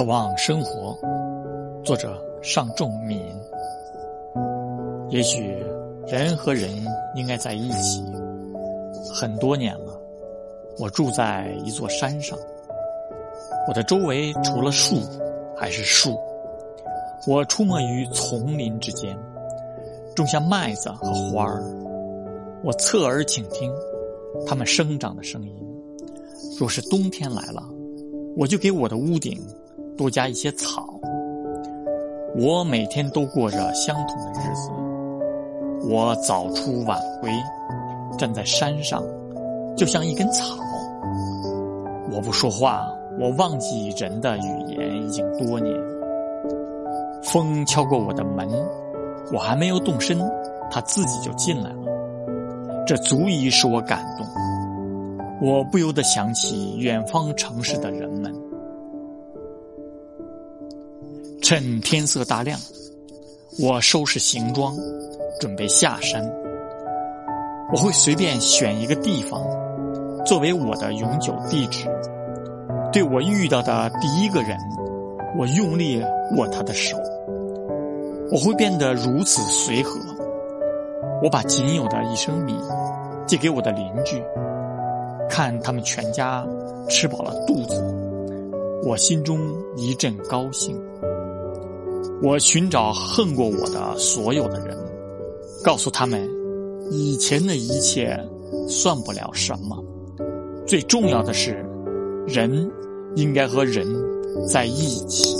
渴望生活，作者尚仲敏。也许人和人应该在一起。很多年了，我住在一座山上，我的周围除了树还是树。我出没于丛林之间，种下麦子和花儿。我侧耳倾听它们生长的声音。若是冬天来了，我就给我的屋顶。多加一些草。我每天都过着相同的日子。我早出晚归，站在山上，就像一根草。我不说话，我忘记人的语言已经多年。风敲过我的门，我还没有动身，他自己就进来了。这足以使我感动。我不由得想起远方城市的人们。趁天色大亮，我收拾行装，准备下山。我会随便选一个地方，作为我的永久地址。对我遇到的第一个人，我用力握他的手。我会变得如此随和。我把仅有的一升米借给我的邻居，看他们全家吃饱了肚子，我心中一阵高兴。我寻找恨过我的所有的人，告诉他们，以前的一切算不了什么。最重要的是，人应该和人在一起。